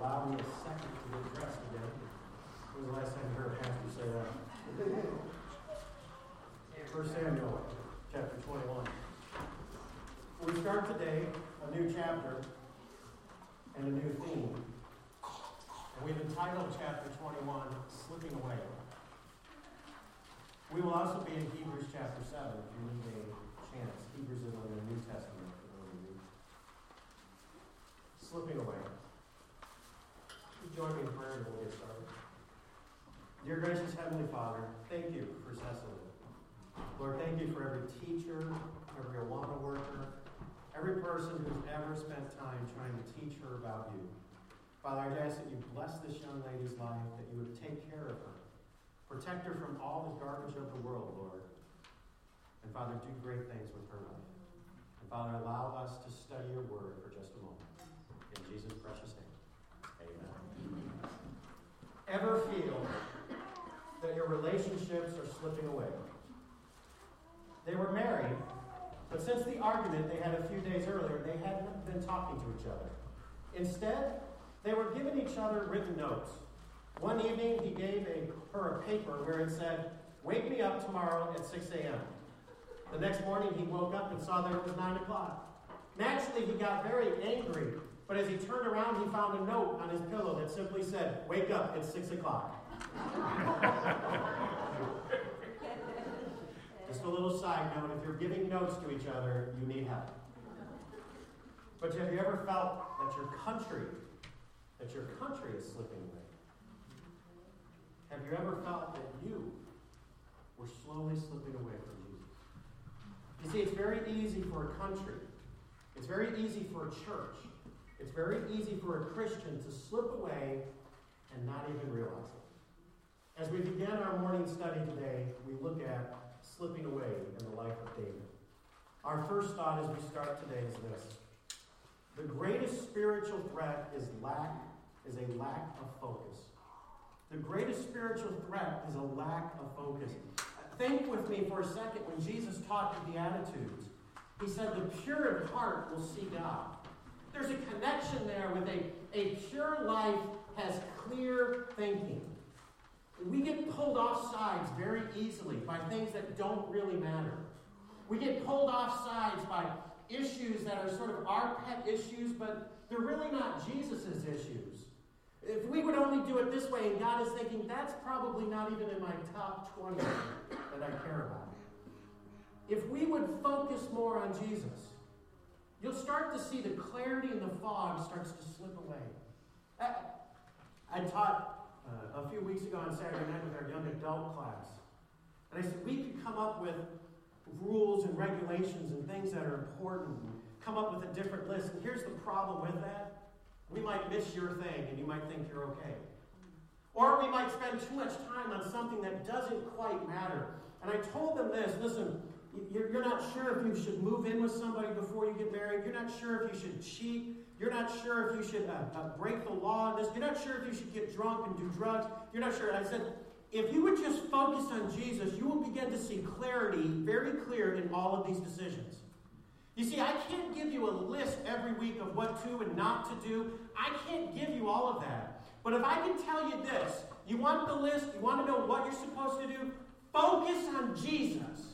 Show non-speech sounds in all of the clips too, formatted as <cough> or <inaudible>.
allow me a second to get dressed again. When was the last time you heard a pastor say that? First Samuel, chapter 21. We start today a new chapter and a new theme. And we've entitled chapter 21, Slipping Away. We will also be in Hebrews chapter 7 if you need a chance. Hebrews is in the New Testament. Slipping away. Join me in prayer and we'll get started. Dear gracious Heavenly Father, thank you for Cecily. Lord, thank you for every teacher, every Awana worker, every person who's ever spent time trying to teach her about you. Father, I ask that you bless this young lady's life, that you would take care of her. Protect her from all the garbage of the world, Lord. And Father, do great things with her life. And Father, allow us to study your word for just a moment. In Jesus' precious name. Ever feel that your relationships are slipping away? They were married, but since the argument they had a few days earlier, they hadn't been talking to each other. Instead, they were giving each other written notes. One evening, he gave a, her a paper where it said, Wake me up tomorrow at 6 a.m. The next morning, he woke up and saw that it was 9 o'clock. Naturally, he got very angry, but as he turned around, he found a note on his pillow that simply said, Wake up, it's 6 o'clock. <laughs> Just a little side note if you're giving notes to each other, you need help. But have you ever felt that your country, that your country is slipping away? Have you ever felt that you were slowly slipping away from Jesus? You see, it's very easy for a country, it's very easy for a church, it's very easy for a Christian to slip away and not even realize it. As we begin our morning study today, we look at slipping away in the life of David. Our first thought as we start today is this. The greatest spiritual threat is lack is a lack of focus. The greatest spiritual threat is a lack of focus. Think with me for a second when Jesus taught the Beatitudes. He said, The pure in heart will see God. There's a connection there with a, a pure life has clear thinking. We get pulled off sides very easily by things that don't really matter. We get pulled off sides by issues that are sort of our pet issues, but they're really not Jesus' issues. If we would only do it this way, and God is thinking, that's probably not even in my top 20 that I care about. If we would focus more on Jesus, you'll start to see the clarity in the fog starts to slip away. I, I taught uh, a few weeks ago on Saturday night with our young adult class. And I said, we could come up with rules and regulations and things that are important, come up with a different list. And here's the problem with that we might miss your thing and you might think you're okay. Or we might spend too much time on something that doesn't quite matter. And I told them this listen, you're not sure if you should move in with somebody before you get married. You're not sure if you should cheat. You're not sure if you should uh, uh, break the law this. You're not sure if you should get drunk and do drugs. You're not sure. I said, if you would just focus on Jesus, you will begin to see clarity, very clear, in all of these decisions. You see, I can't give you a list every week of what to and not to do. I can't give you all of that. But if I can tell you this, you want the list, you want to know what you're supposed to do, focus on Jesus.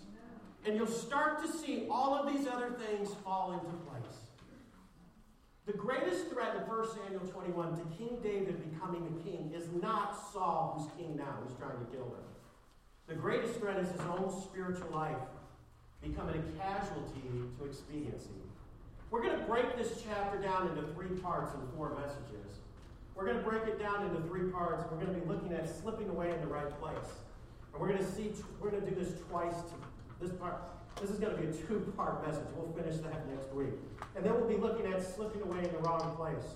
And you'll start to see all of these other things fall into place. The greatest threat in 1 Samuel 21 to King David becoming the king is not Saul, who's king now, who's trying to kill him. The greatest threat is his own spiritual life becoming a casualty to expediency. We're going to break this chapter down into three parts and four messages. We're going to break it down into three parts. We're going to be looking at slipping away in the right place. And we're going to see, we're going to do this twice. This part, this is going to be a two-part message. We'll finish that next week. And then we'll be looking at slipping away in the wrong place.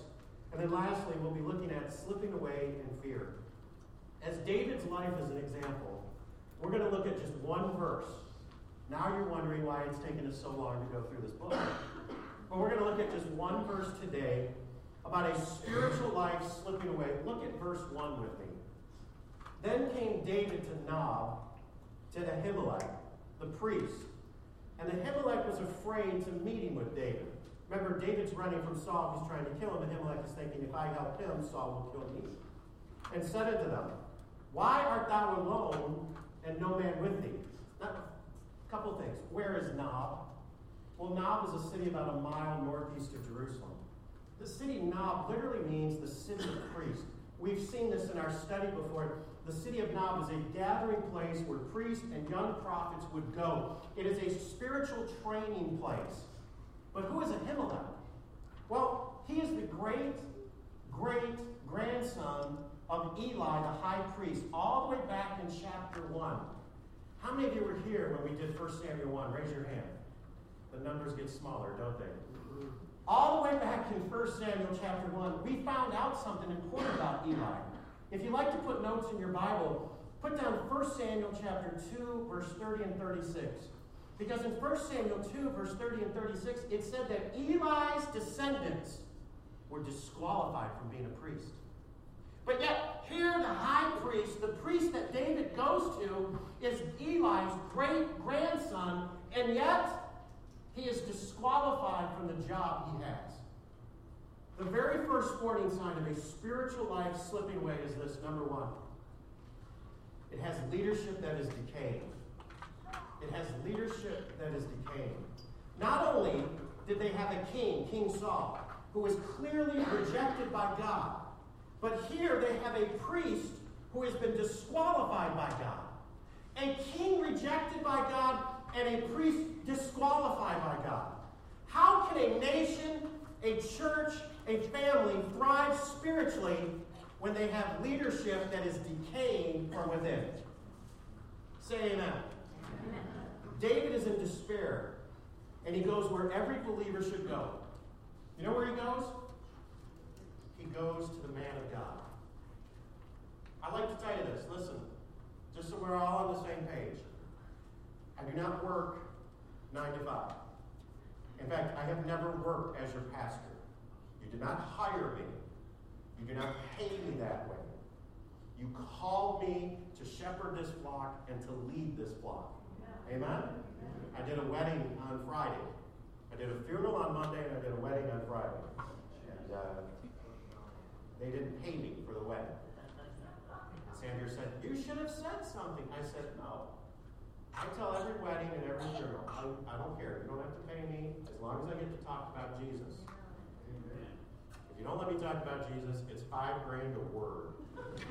And then lastly, we'll be looking at slipping away in fear. As David's life is an example, we're going to look at just one verse now you're wondering why it's taken us so long to go through this book. But we're going to look at just one verse today about a spiritual life slipping away. Look at verse 1 with me. Then came David to Nob, to the Ahimelech, the priest. And Ahimelech was afraid to meet him with David. Remember, David's running from Saul, he's trying to kill him, Ahimelech is thinking, if I help him, Saul will kill me. And said unto them, Why art thou alone, and no man with thee? Now, a couple things. Where is Nob? Well, Nob is a city about a mile northeast of Jerusalem. The city Nob literally means the city of priests. We've seen this in our study before. The city of Nob is a gathering place where priests and young prophets would go. It is a spiritual training place. But who is Ahimelech? Well, he is the great, great grandson of Eli, the high priest, all the way back in chapter 1. How many of you were here when we did 1 Samuel 1? Raise your hand. The numbers get smaller, don't they? Mm-hmm. All the way back in 1 Samuel chapter 1, we found out something important about Eli. If you like to put notes in your Bible, put down 1 Samuel chapter 2, verse 30 and 36. Because in 1 Samuel 2, verse 30 and 36, it said that Eli's descendants were disqualified from being a priest. But yet, here the high priest, the priest that David goes to, is Eli's great grandson, and yet he is disqualified from the job he has. The very first warning sign of a spiritual life slipping away is this number one it has leadership that is decaying. It has leadership that is decaying. Not only did they have a king, King Saul, who was clearly rejected by God, but here they have a priest who has been disqualified by God. A king rejected by God and a priest disqualified by God. How can a nation, a church, a family thrive spiritually when they have leadership that is decaying from within? Say amen. amen. David is in despair, and he goes where every believer should go. You know where he goes? He goes to the man of God. I like to tell you this. Listen, just so we're all on the same page. I do not work nine to five. In fact, I have never worked as your pastor. You did not hire me. You do not pay me that way. You called me to shepherd this flock and to lead this flock. Amen? I did a wedding on Friday. I did a funeral on Monday and I did a wedding on Friday. And uh, they didn't pay me for the wedding. Sandra said, You should have said something. I said, No. I tell every wedding and every funeral, I, I don't care. You don't have to pay me as long as I get to talk about Jesus. You don't let me talk about Jesus, it's five grand a word. and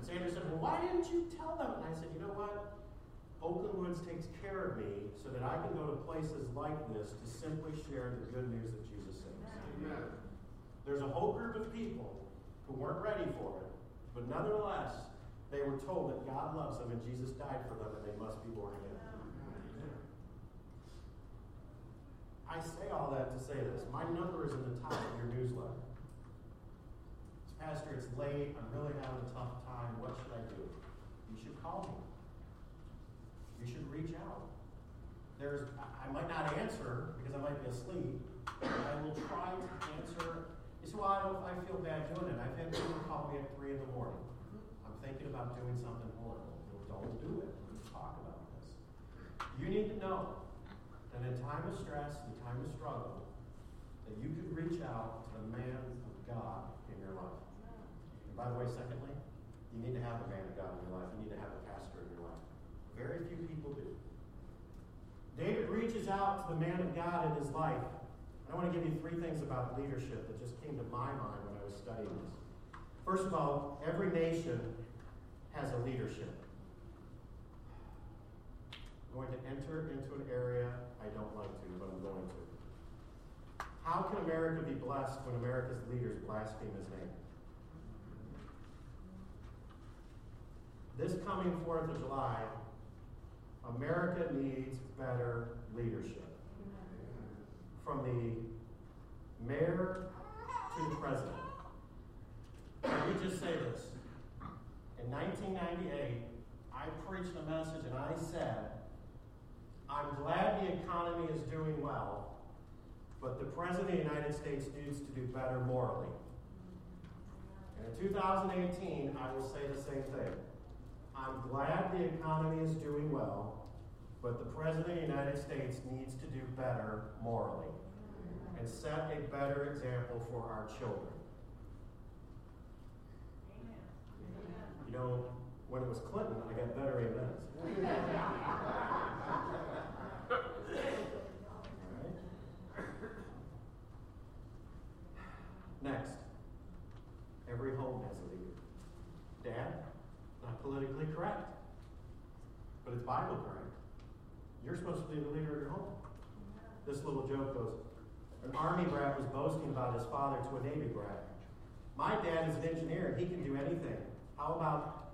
Sandra said, Well, why didn't you tell them? And I said, You know what? Oakland Woods takes care of me so that I can go to places like this to simply share the good news that Jesus saves. Amen. There's a whole group of people who weren't ready for it, but nonetheless, they were told that God loves them and Jesus died for them and they must be born again. I say all that to say this. My number is in the top of your newsletter. Pastor, it's late. I'm really having a tough time. What should I do? You should call me. You should reach out. There's, I might not answer because I might be asleep. but I will try to answer. You say, well, I, don't, I feel bad doing it. I've had people call me at 3 in the morning I'm thinking about doing something horrible. Don't do it. Let's talk about this. You need to know that in time of stress, in time of struggle, that you can reach out to the man of God in your life. And by the way, secondly, you need to have a man of God in your life. You need to have a pastor in your life. Very few people do. David reaches out to the man of God in his life. I want to give you three things about leadership that just came to my mind when I was studying this. First of all, every nation has a leadership. I'm going to enter into an area I don't like to, but I'm going to. How can America be blessed when America's leaders blaspheme his name? This coming 4th of July, America needs better leadership. From the mayor to the president. Let me just say this. In 1998, I preached a message and I said, I'm glad the economy is doing well, but the President of the United States needs to do better morally. And in 2018, I will say the same thing. I'm glad the economy is doing well, But the President of the United States needs to do better morally and set a better example for our children. You know, when it was Clinton, I got better amens. <laughs> Next, every home has a leader. Dad, not politically correct, but it's Bible correct. You're supposed to be the leader of your home. This little joke goes An Army brat was boasting about his father to a Navy brat. My dad is an engineer he can do anything. How about,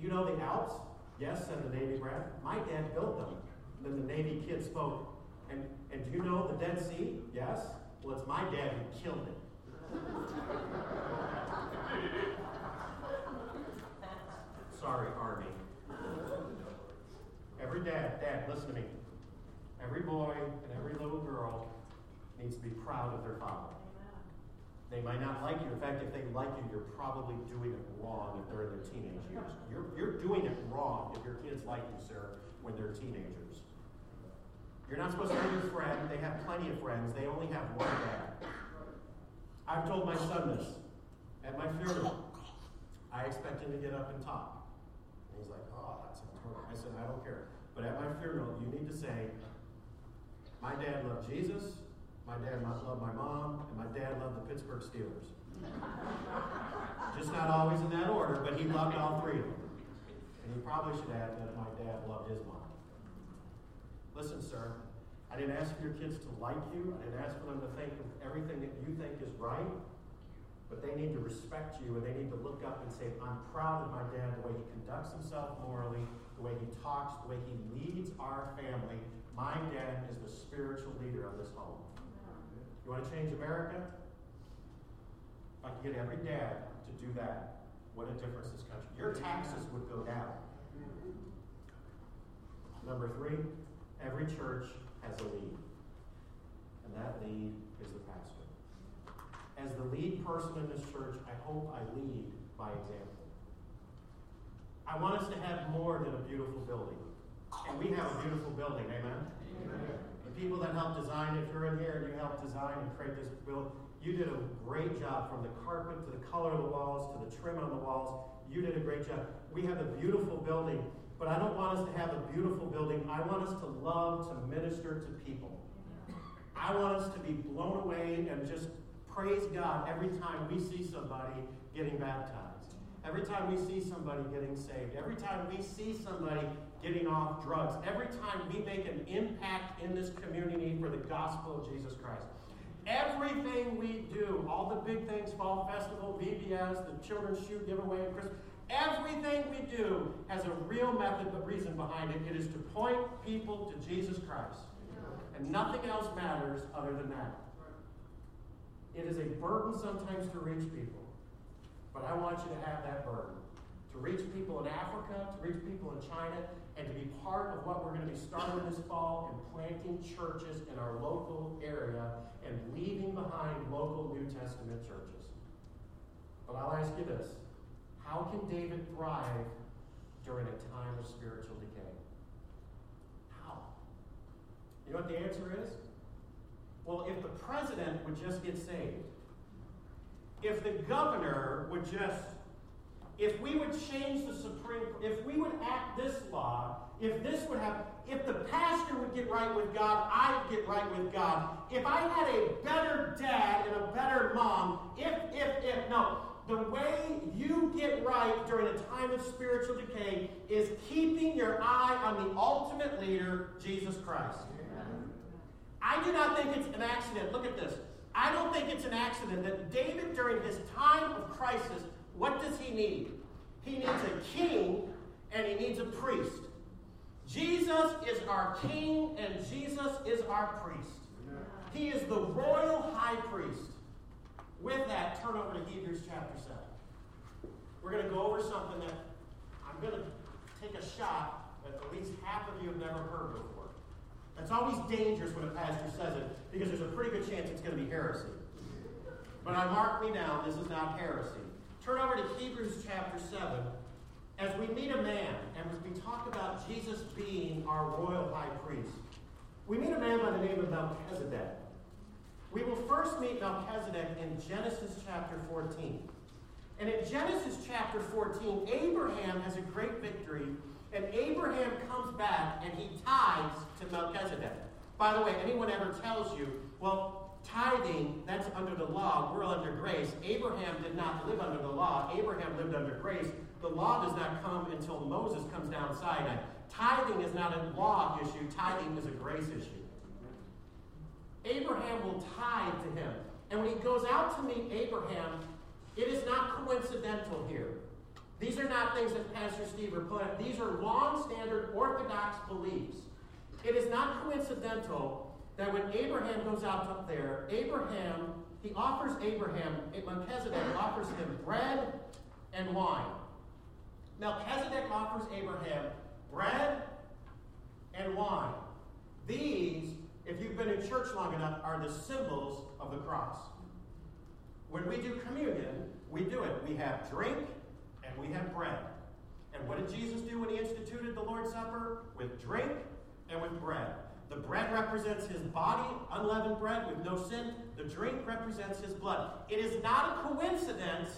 you know the Alps? Yes, said the Navy brat. My dad built them. Then the Navy kid spoke. And, and do you know the Dead Sea? Yes. Well, it's my dad who killed it. Sorry, Army. Every dad, dad, listen to me. Every boy and every little girl needs to be proud of their father. They might not like you. In fact, if they like you, you're probably doing it wrong if they're in their teenage years. You're, you're doing it wrong if your kids like you, sir, when they're teenagers. You're not supposed to be your friend. They have plenty of friends. They only have one dad. I've told my son this at my funeral. I expect him to get up and talk. And he's like, oh, that's important. I said, I don't care. But at my funeral, you need to say, my dad loved Jesus, my dad loved my mom, and my dad loved the Pittsburgh Steelers. Just not always in that order, but he loved all three of them. And you probably should add that my dad loved his mom. Listen, sir, I didn't ask for your kids to like you. I didn't ask for them to think of everything that you think is right. But they need to respect you and they need to look up and say, I'm proud of my dad, the way he conducts himself morally, the way he talks, the way he leads our family. My dad is the spiritual leader of this home. You want to change America? If I could get every dad to do that, what a difference this country. Your taxes would go down. Number three, every church has a lead. And that lead is the pastor. As the lead person in this church, I hope I lead by example. I want us to have more than a beautiful building. And we have a beautiful building, amen? amen. The people that helped design it, if you're in here and you helped design and create this building, you did a great job from the carpet to the color of the walls to the trim on the walls. You did a great job. We have a beautiful building, but I don't want us to have a beautiful building. I want us to love to minister to people. I want us to be blown away and just praise God every time we see somebody getting baptized, every time we see somebody getting saved, every time we see somebody getting off drugs, every time we make an impact in this community for the gospel of Jesus Christ. Everything we do, all the big things, Fall Festival, VBS, the Children's Shoe Giveaway, and Christmas, everything we do has a real method, but reason behind it. It is to point people to Jesus Christ. And nothing else matters other than that. It is a burden sometimes to reach people. But I want you to have that burden. To reach people in Africa, to reach people in China, and to be part of what we're going to be starting this fall and planting churches in our local area and leaving behind local New Testament churches. But I'll ask you this How can David thrive during a time of spiritual decay? How? You know what the answer is? Well, if the president would just get saved, if the governor would just, if we would change the Supreme, if we would act this law, if this would happen, if the pastor would get right with God, I'd get right with God. If I had a better dad and a better mom, if, if, if, no. The way you get right during a time of spiritual decay is keeping your eye on the ultimate leader, Jesus Christ. I do not think it's an accident. Look at this. I don't think it's an accident that David, during his time of crisis, what does he need? He needs a king and he needs a priest. Jesus is our king and Jesus is our priest. He is the royal high priest. With that, turn over to Hebrews chapter 7. We're going to go over something that I'm going to take a shot that at least half of you have never heard before. That's always dangerous when a pastor says it because there's a pretty good chance it's going to be heresy. But I mark me down, this is not heresy. Turn over to Hebrews chapter 7, as we meet a man and as we talk about Jesus being our royal high priest, we meet a man by the name of Melchizedek. We will first meet Melchizedek in Genesis chapter 14. And in Genesis chapter 14, Abraham has a great victory, and Abraham comes back and he tithes to Melchizedek. By the way, anyone ever tells you, well, tithing, that's under the law, we're under grace. Abraham did not live under the law, Abraham lived under grace. The law does not come until Moses comes down Sinai. Tithing is not a law issue, tithing is a grace issue. Abraham will tithe to him. And when he goes out to meet Abraham, it is not coincidental here. These are not things that Pastor Steve are put. These are long standard Orthodox beliefs. It is not coincidental that when Abraham goes out up there, Abraham, he offers Abraham, Melchizedek offers him bread and wine. Melchizedek offers Abraham bread and wine. These, if you've been in church long enough, are the symbols of the cross. When we do communion, we do it. We have drink and we have bread. And what did Jesus do when he instituted the Lord's Supper? With drink and with bread. The bread represents his body, unleavened bread with no sin. The drink represents his blood. It is not a coincidence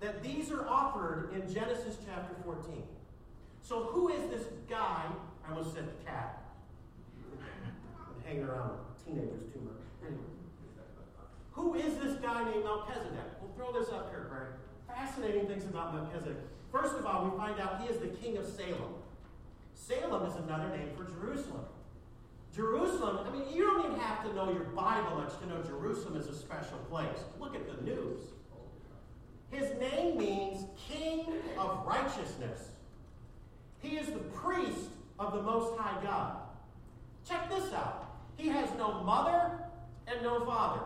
that these are offered in Genesis chapter 14. So, who is this guy? I almost said the cat. Around teenagers too much. Anyway. Who is this guy named Melchizedek? We'll throw this up here, Greg. Fascinating things about Melchizedek. First of all, we find out he is the king of Salem. Salem is another name for Jerusalem. Jerusalem, I mean, you don't even have to know your Bible much to know Jerusalem is a special place. Look at the news. His name means King of Righteousness. He is the priest of the Most High God. Check this out. He has no mother and no father.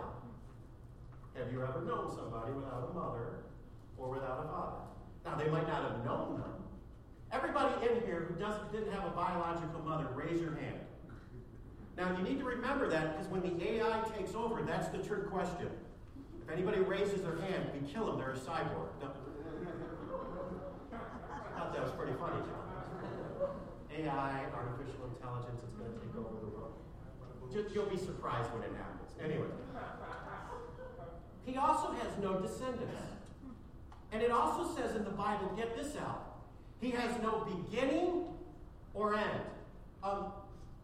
Have you ever known somebody without a mother or without a father? Now, they might not have known them. Everybody in here who doesn't, didn't have a biological mother, raise your hand. Now, you need to remember that because when the AI takes over, that's the trick question. If anybody raises their hand, we kill them. They're a cyborg. No. I thought that was pretty funny, John. AI, artificial intelligence, it's going to take over the world. You'll be surprised when it happens. Anyway. He also has no descendants. And it also says in the Bible, get this out, he has no beginning or end. Um,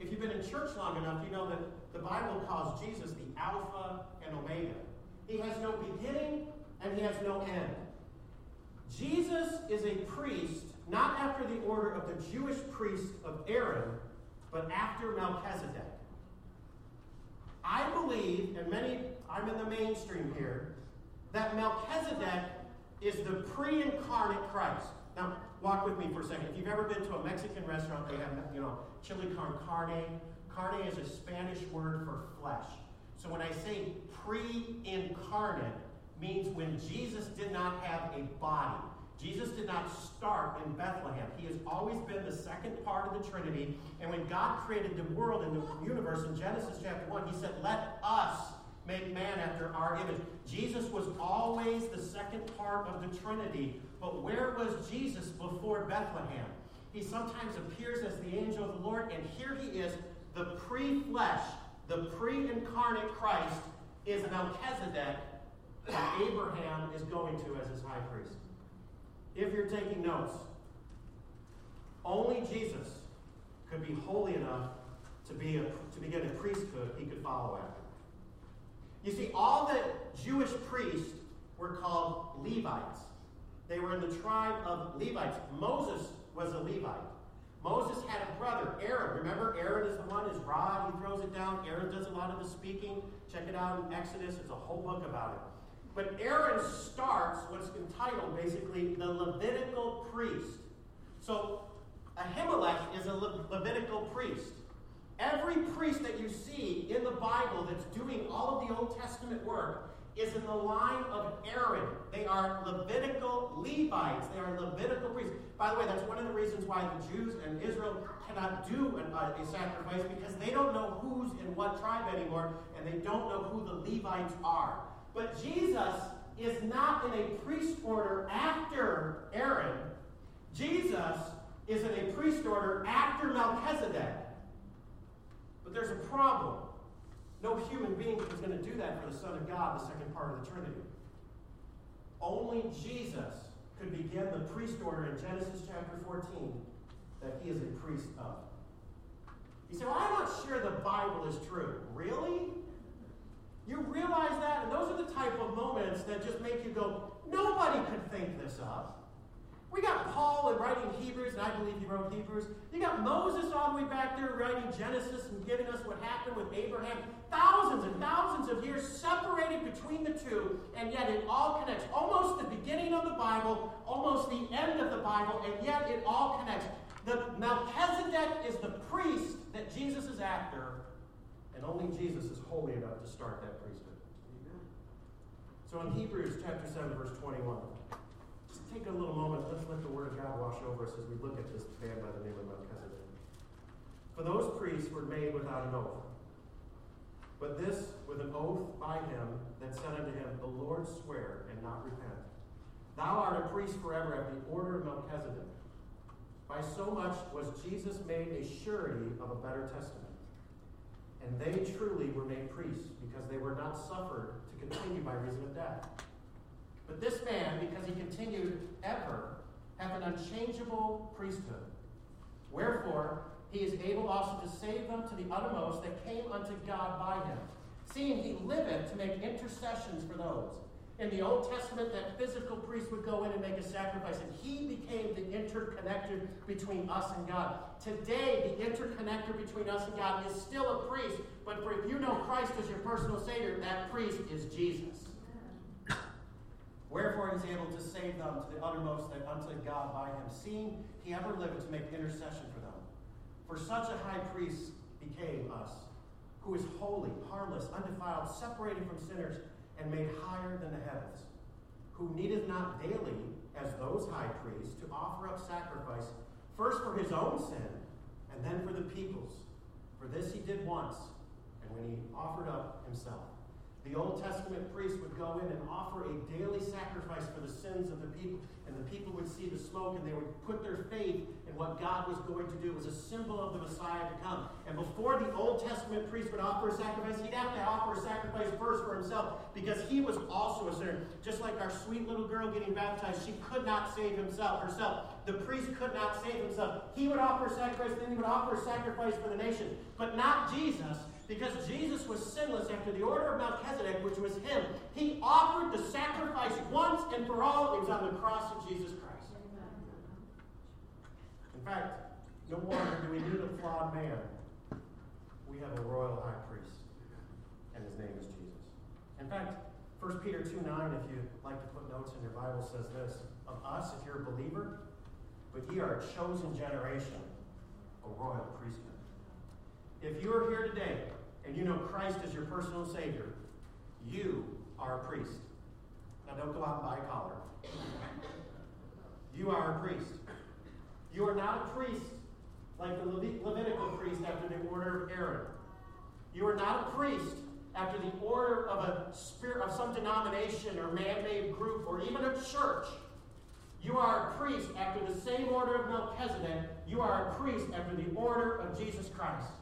if you've been in church long enough, you know that the Bible calls Jesus the Alpha and Omega. He has no beginning and he has no end. Jesus is a priest not after the order of the Jewish priest of Aaron, but after Melchizedek. I believe, and many, I'm in the mainstream here, that Melchizedek is the pre incarnate Christ. Now, walk with me for a second. If you've ever been to a Mexican restaurant, they have, you know, chili con carne. Carne is a Spanish word for flesh. So when I say pre incarnate, means when Jesus did not have a body. Jesus did not start in Bethlehem. He has always been the second part of the Trinity. And when God created the world and the universe in Genesis chapter 1, he said, Let us make man after our image. Jesus was always the second part of the Trinity. But where was Jesus before Bethlehem? He sometimes appears as the angel of the Lord, and here he is, the pre flesh, the pre incarnate Christ is Melchizedek that Abraham is going to as his high priest if you're taking notes, only Jesus could be holy enough to, be a, to begin a priesthood he could follow after. You see, all the Jewish priests were called Levites. They were in the tribe of Levites. Moses was a Levite. Moses had a brother, Aaron. Remember, Aaron is the one, his rod, he throws it down. Aaron does a lot of the speaking. Check it out in Exodus, there's a whole book about it. But Aaron starts what's entitled basically the Levitical priest. So Ahimelech is a Le- Levitical priest. Every priest that you see in the Bible that's doing all of the Old Testament work is in the line of Aaron. They are Levitical Levites. They are Levitical priests. By the way, that's one of the reasons why the Jews and Israel cannot do a, uh, a sacrifice because they don't know who's in what tribe anymore, and they don't know who the Levites are. But Jesus is not in a priest order after Aaron. Jesus is in a priest order after Melchizedek. But there's a problem. No human being is going to do that for the Son of God, the second part of the Trinity. Only Jesus could begin the priest order in Genesis chapter 14 that he is a priest of. You say, well, I'm not sure the Bible is true. Really? You realize that? And those are the type of moments that just make you go, nobody could think this up. We got Paul in writing Hebrews, and I believe he wrote Hebrews. You got Moses all the way back there writing Genesis and giving us what happened with Abraham. Thousands and thousands of years separated between the two, and yet it all connects. Almost the beginning of the Bible, almost the end of the Bible, and yet it all connects. The Melchizedek is the priest that Jesus is after, and only Jesus is holy enough to start that priesthood. So in Hebrews chapter 7, verse 21 just take a little moment. Let's let the Word of God wash over us as we look at this man by the name of Melchizedek. For those priests were made without an oath. But this with an oath by him that said unto him, The Lord swear and not repent. Thou art a priest forever after the order of Melchizedek. By so much was Jesus made a surety of a better testament. And they truly were made priests because they were not suffered to continue by reason of death. But this man, because he continued ever, hath an unchangeable priesthood. Wherefore, he is able also to save them to the uttermost that came unto God by him, seeing he liveth to make intercessions for those. In the Old Testament, that physical priest would go in and make a sacrifice, and he became the interconnector between us and God. Today, the interconnector between us and God is still a priest, but for if you know Christ as your personal Savior, that priest is Jesus. Wherefore he is able to save them to the uttermost that unto God by him, seeing he ever lived to make intercession for them. For such a high priest became us, who is holy, harmless, undefiled, separated from sinners, and made higher than the heavens, who needeth not daily, as those high priests, to offer up sacrifice, first for his own sin, and then for the people's. For this he did once, and when he offered up himself. The Old Testament priest would go in and offer a daily sacrifice for the sins of the people, and the people would see the smoke and they would put their faith in what God was going to do as a symbol of the Messiah to come. And before the Old Testament priest would offer a sacrifice, he'd have to offer a sacrifice first for himself because he was also a sinner. Just like our sweet little girl getting baptized, she could not save himself herself. The priest could not save himself. He would offer a sacrifice, then he would offer a sacrifice for the nation. But not Jesus. Because Jesus was sinless after the order of Melchizedek, which was him. He offered the sacrifice once and for all. It was on the cross of Jesus Christ. In fact, no longer do we need a flawed man. We have a royal high priest, and his name is Jesus. In fact, 1 Peter 2 9, if you like to put notes in your Bible, says this Of us, if you're a believer, but ye are a chosen generation, a royal priesthood. If you are here today and you know Christ as your personal Savior, you are a priest. Now, don't go out and buy a collar. You are a priest. You are not a priest like the Levitical priest after the order of Aaron. You are not a priest after the order of a spirit of some denomination or man-made group or even a church. You are a priest after the same order of Melchizedek. You are a priest after the order of Jesus Christ.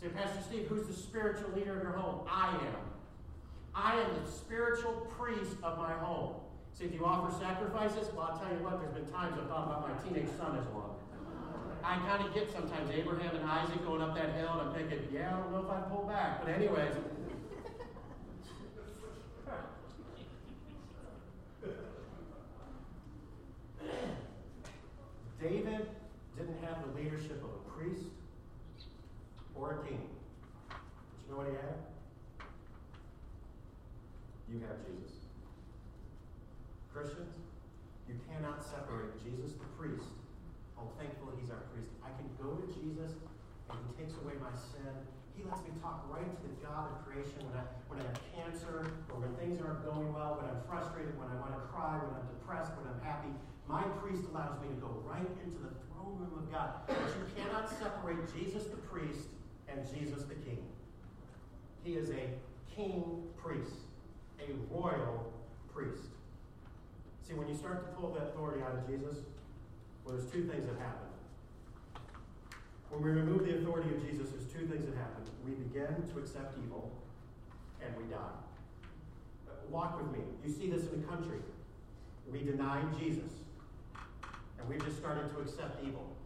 Say, Pastor Steve, who's the spiritual leader of your home? I am. I am the spiritual priest of my home. Say, do you offer sacrifices? Well, I'll tell you what, there's been times I've thought about my teenage son as one. I kind of get sometimes Abraham and Isaac going up that hill, and I'm thinking, yeah, I don't know if I pull back. But, anyways. <laughs> David didn't have the leadership of a priest or a king. But you know what he had? You have Jesus. Christians, you cannot separate Jesus the priest. Oh, thankfully he's our priest. I can go to Jesus and he takes away my sin. He lets me talk right to the God of creation when I, when I have cancer or when things aren't going well, when I'm frustrated, when I want to cry, when I'm depressed, when I'm happy. My priest allows me to go right into the throne room of God. But you cannot separate Jesus the priest and Jesus the king. He is a king priest, a royal priest. See, when you start to pull that authority out of Jesus, Well, there's two things that happen. When we remove the authority of Jesus, there's two things that happen. We begin to accept evil, and we die. Walk with me. You see this in the country. We deny Jesus, and we've just started to accept evil.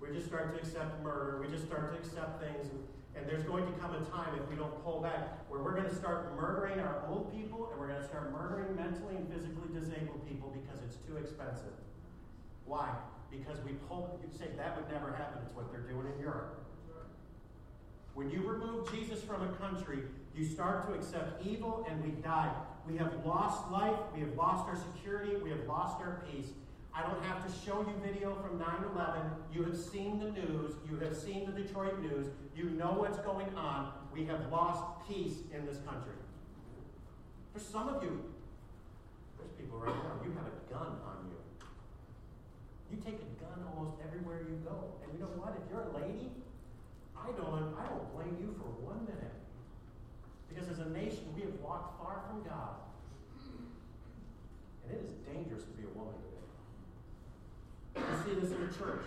We just start to accept murder. We just start to accept things. And, there's going to come a time, if we don't pull back, where we're going to start murdering our old people and we're going to start murdering mentally and physically disabled people because it's too expensive. Why? Because we pull, you say that would never happen. It's what they're doing in Europe. When you remove Jesus from a country, you start to accept evil and we die. We have lost life, we have lost our security, we have lost our peace. I don't have to show you video from 9 11. You have seen the news. You have seen the Detroit news. You know what's going on. We have lost peace in this country. For some of you, there's people right now, you have a gun on you. You take a gun almost everywhere you go. And you know what? If you're a lady, I don't, I don't blame you for one minute. Because as a nation, we have walked far from God. And it is dangerous to be a woman. You see this in a church.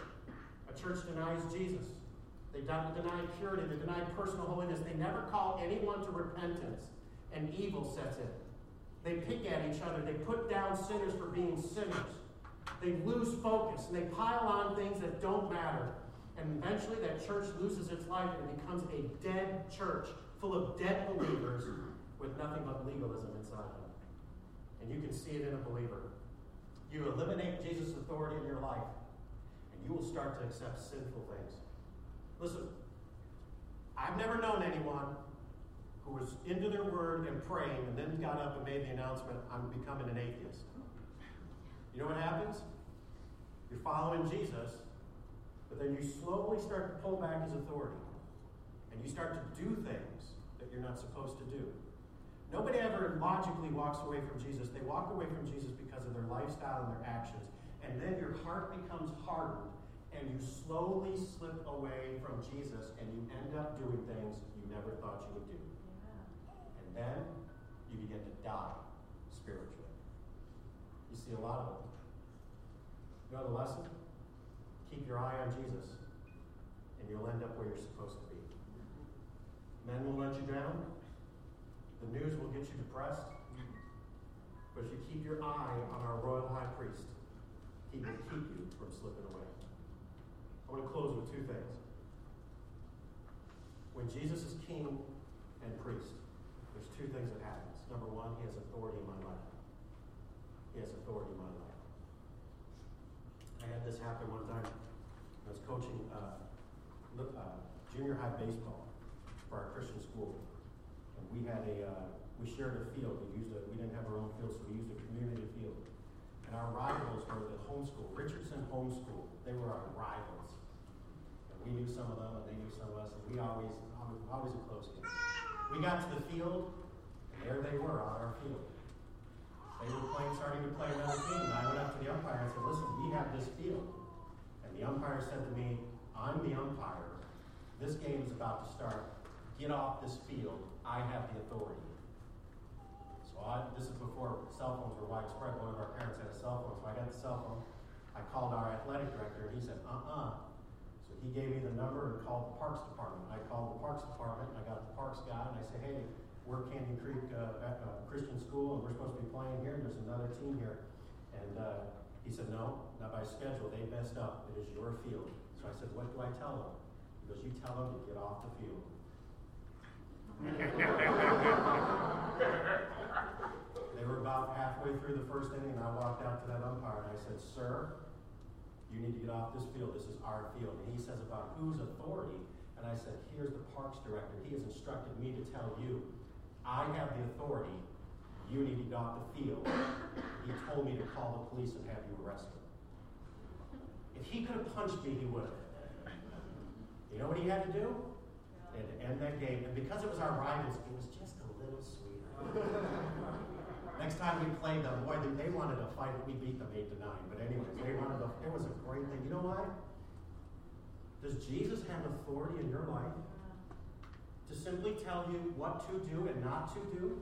A church denies Jesus. They deny purity. They deny personal holiness. They never call anyone to repentance, and evil sets in. They pick at each other. They put down sinners for being sinners. They lose focus, and they pile on things that don't matter. And eventually, that church loses its life and becomes a dead church full of dead believers with nothing but legalism inside of them. And you can see it in a believer. You eliminate Jesus' authority in your life, and you will start to accept sinful things. Listen, I've never known anyone who was into their word and praying and then got up and made the announcement, I'm becoming an atheist. You know what happens? You're following Jesus, but then you slowly start to pull back his authority. And you start to do things that you're not supposed to do. Nobody ever logically walks away from Jesus. They walk away from Jesus because of their lifestyle and their actions. And then your heart becomes hardened, and you slowly slip away from Jesus, and you end up doing things you never thought you would do. And then you begin to die spiritually. You see a lot of them. You know the lesson? Keep your eye on Jesus, and you'll end up where you're supposed to be. Men will let you down. The news will get you depressed. But if you keep your eye on our royal high priest, he will keep you from slipping away. I want to close with two things. When Jesus is king and priest, there's two things that happens. Number one, he has authority in my life. He has authority in my life. I had this happen one time. I was coaching uh, uh, junior high baseball for our Christian school. We had a, uh, we shared a field. We used a, we didn't have our own field, so we used a community field. And our rivals were the homeschool, Richardson Homeschool. They were our rivals. And we knew some of them, and they knew some of us, and we always, always, always a close game. We got to the field, and there they were on our field. They were playing, starting to play another team, and I went up to the umpire and said, listen, we have this field. And the umpire said to me, I'm the umpire. This game is about to start. Get off this field. I have the authority. So I, this is before cell phones were widespread. One of our parents had a cell phone, so I got the cell phone. I called our athletic director, and he said, uh-uh. So he gave me the number and called the Parks Department. I called the Parks Department, and I got the Parks guy, and I said, hey, we're Canyon Creek uh, uh, Christian School, and we're supposed to be playing here, and there's another team here. And uh, he said, no, not by schedule. They messed up. It is your field. So I said, what do I tell them? He goes, you tell them to get off the field. They were about halfway through the first inning, and I walked out to that umpire and I said, Sir, you need to get off this field. This is our field. And he says, About whose authority? And I said, Here's the parks director. He has instructed me to tell you, I have the authority. You need to get off the field. He told me to call the police and have you arrested. If he could have punched me, he would have. You know what he had to do? And to end that game. And because it was our rivals, it was just a little sweeter. <laughs> Next time we played them, boy, they, wanted to fight. We beat them eight to nine. But anyways, they wanted to. It was a great thing. You know what? Does Jesus have authority in your life to simply tell you what to do and not to do?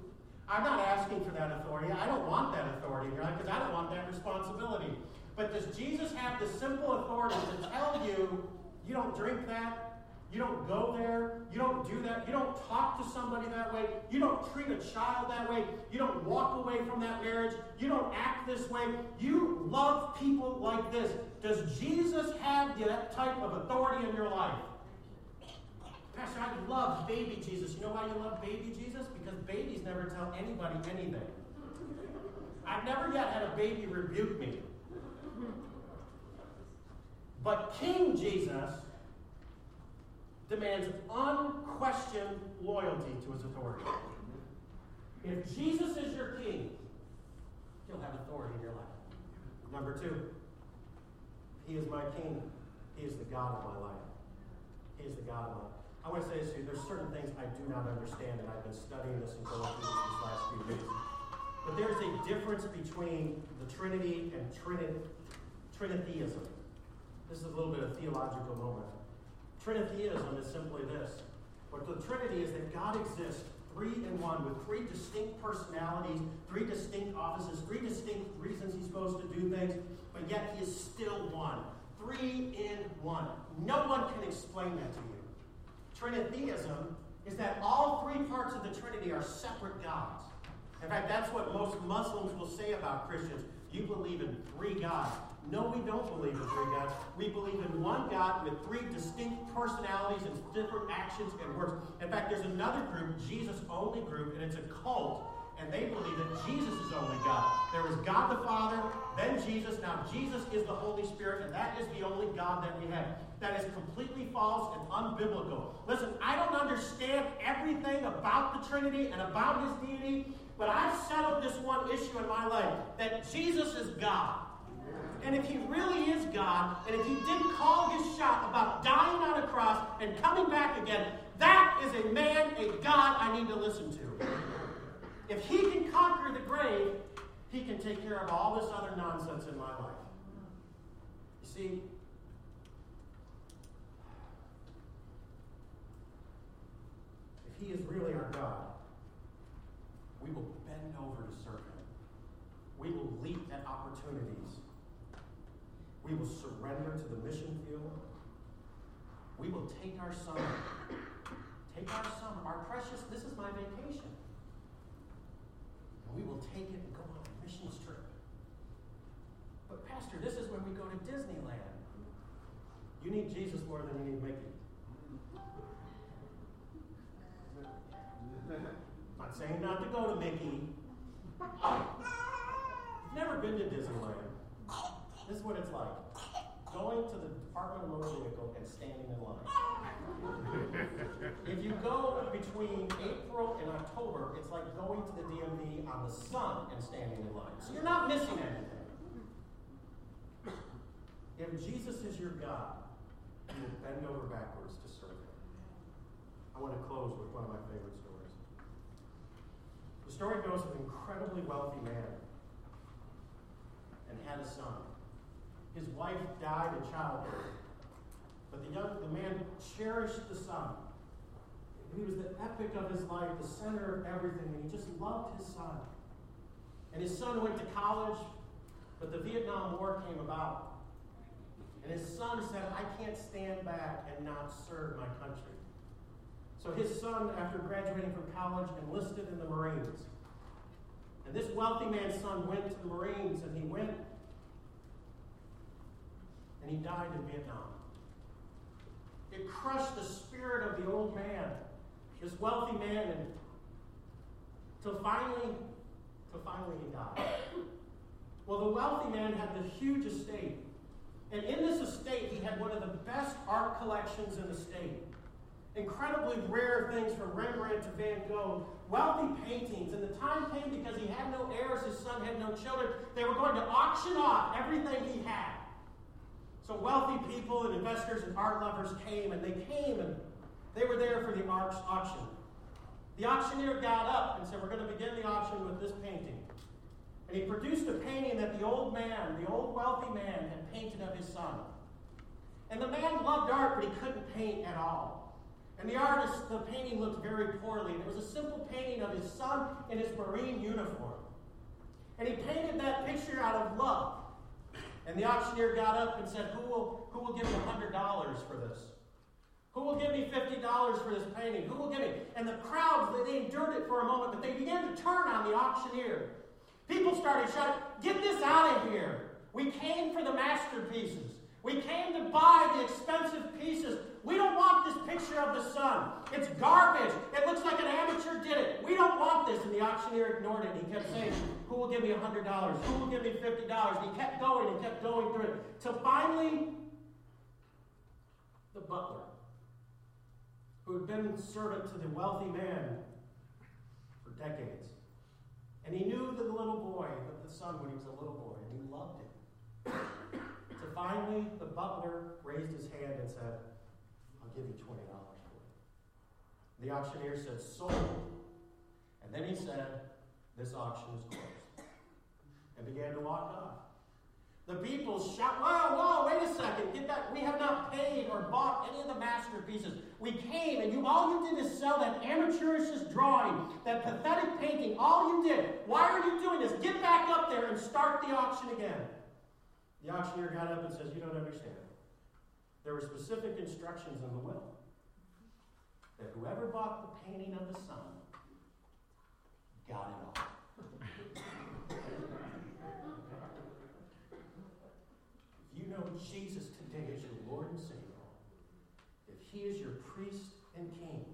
I'm not asking for that authority. I don't want that authority in your life because I don't want that responsibility. But does Jesus have the simple authority to tell you, you don't drink that, you don't go there. You don't do that. You don't talk to somebody that way. You don't treat a child that way. You don't walk away from that marriage. You don't act this way. You love people like this. Does Jesus have that type of authority in your life? Pastor, I love baby Jesus. You know why you love baby Jesus? Because babies never tell anybody anything. I've never yet had a baby rebuke me. But King Jesus demands unquestioned loyalty to his authority. If Jesus is your king, he'll have authority in your life. Number two, he is my king. He is the God of my life. He is the God of my life. I want to say this to you. There's certain things I do not understand, and I've been studying this and going through this these last few weeks. But there's a difference between the Trinity and Trinit- Trinitheism. This is a little bit of theological moment. Trinitheism is simply this. What the Trinity is that God exists three in one with three distinct personalities, three distinct offices, three distinct reasons he's supposed to do things, but yet he is still one. Three in one. No one can explain that to you. Trinitheism is that all three parts of the Trinity are separate gods. In fact, that's what most Muslims will say about Christians. You believe in three gods. No, we don't believe in three gods. We believe in one God with three distinct personalities and different actions and works. In fact, there's another group, Jesus only group, and it's a cult, and they believe that Jesus is only God. There is God the Father, then Jesus. Now, Jesus is the Holy Spirit, and that is the only God that we have. That is completely false and unbiblical. Listen, I don't understand everything about the Trinity and about his deity, but I've settled this one issue in my life that Jesus is God. And if he really is God, and if he didn't call his shot about dying on a cross and coming back again, that is a man, a God I need to listen to. If he can conquer the grave, he can take care of all this other nonsense in my life. You see, if he is really our God, we will bend over to serve him. We will leap at opportunities we will surrender to the mission field. We will take our summer. Take our summer, our precious, this is my vacation. And we will take it and go on a mission trip. But, Pastor, this is when we go to Disneyland. You need Jesus more than you need Mickey. Not saying not to go to Mickey. Never been to Disneyland. This is what it's like going to the Department of Motor Vehicle and standing in line. if you go between April and October, it's like going to the DMV on the sun and standing in line. So you're not missing anything. If Jesus is your God, you will bend over backwards to serve him. I want to close with one of my favorite stories. Story goes of an incredibly wealthy man and had a son. His wife died in childbirth. But the young the man cherished the son. He was the epic of his life, the center of everything, and he just loved his son. And his son went to college, but the Vietnam War came about. And his son said, I can't stand back and not serve my country. So his son, after graduating from college, enlisted in the Marines. And this wealthy man's son went to the Marines, and he went and he died in Vietnam. It crushed the spirit of the old man, this wealthy man, and till finally, till finally he died. Well, the wealthy man had the huge estate. And in this estate, he had one of the best art collections in the state. Incredibly rare things from Rembrandt to Van Gogh, wealthy paintings. And the time came because he had no heirs, his son had no children. They were going to auction off everything he had. So wealthy people and investors and art lovers came, and they came and they were there for the arts auction. The auctioneer got up and said, We're going to begin the auction with this painting. And he produced a painting that the old man, the old wealthy man, had painted of his son. And the man loved art, but he couldn't paint at all. And the artist, the painting looked very poorly. It was a simple painting of his son in his Marine uniform. And he painted that picture out of love. And the auctioneer got up and said, Who will, who will give me $100 for this? Who will give me $50 for this painting? Who will give me? And the crowds, they endured it for a moment, but they began to turn on the auctioneer. People started shouting, Get this out of here. We came for the masterpieces. We came to buy the expensive pieces. We don't want this picture of the son. It's garbage. It looks like an amateur did it. We don't want this. And the auctioneer ignored it. He kept saying, Who will give me $100? Who will give me $50? And he kept going and kept going through it. Till finally, the butler, who had been servant to the wealthy man for decades, and he knew the little boy, the son, when he was a little boy, and he loved him. <coughs> so finally, the butler raised his hand and said, give you $20 for it. The auctioneer said, Sold. And then he said, This auction is closed. And began to walk off. The people shout, Whoa, whoa, wait a second. Get that. We have not paid or bought any of the masterpieces. We came and you all you did is sell that amateurish drawing, that pathetic painting. All you did. Why are you doing this? Get back up there and start the auction again. The auctioneer got up and says, You don't understand. There were specific instructions in the will that whoever bought the painting of the son got it all. if you know Jesus today as your Lord and Savior, if He is your priest and king,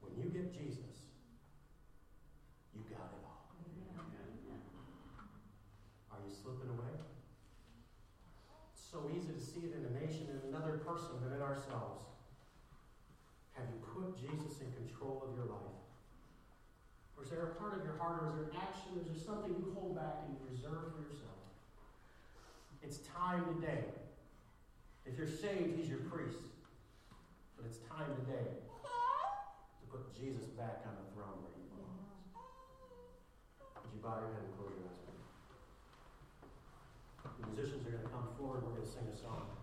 when you get Jesus, you got it all. Are you slipping away? It's so easy to see it in a nation, in another person, than in ourselves. Have you put Jesus in control of your life? Or is there a part of your heart, or is there an action, is there something you hold back and you reserve for yourself? It's time today. If you're saved, he's your priest. But it's time today to put Jesus back on the throne where he belongs. Would you bow your head and close your eyes? The musicians are going to come forward. We're going to sing a song.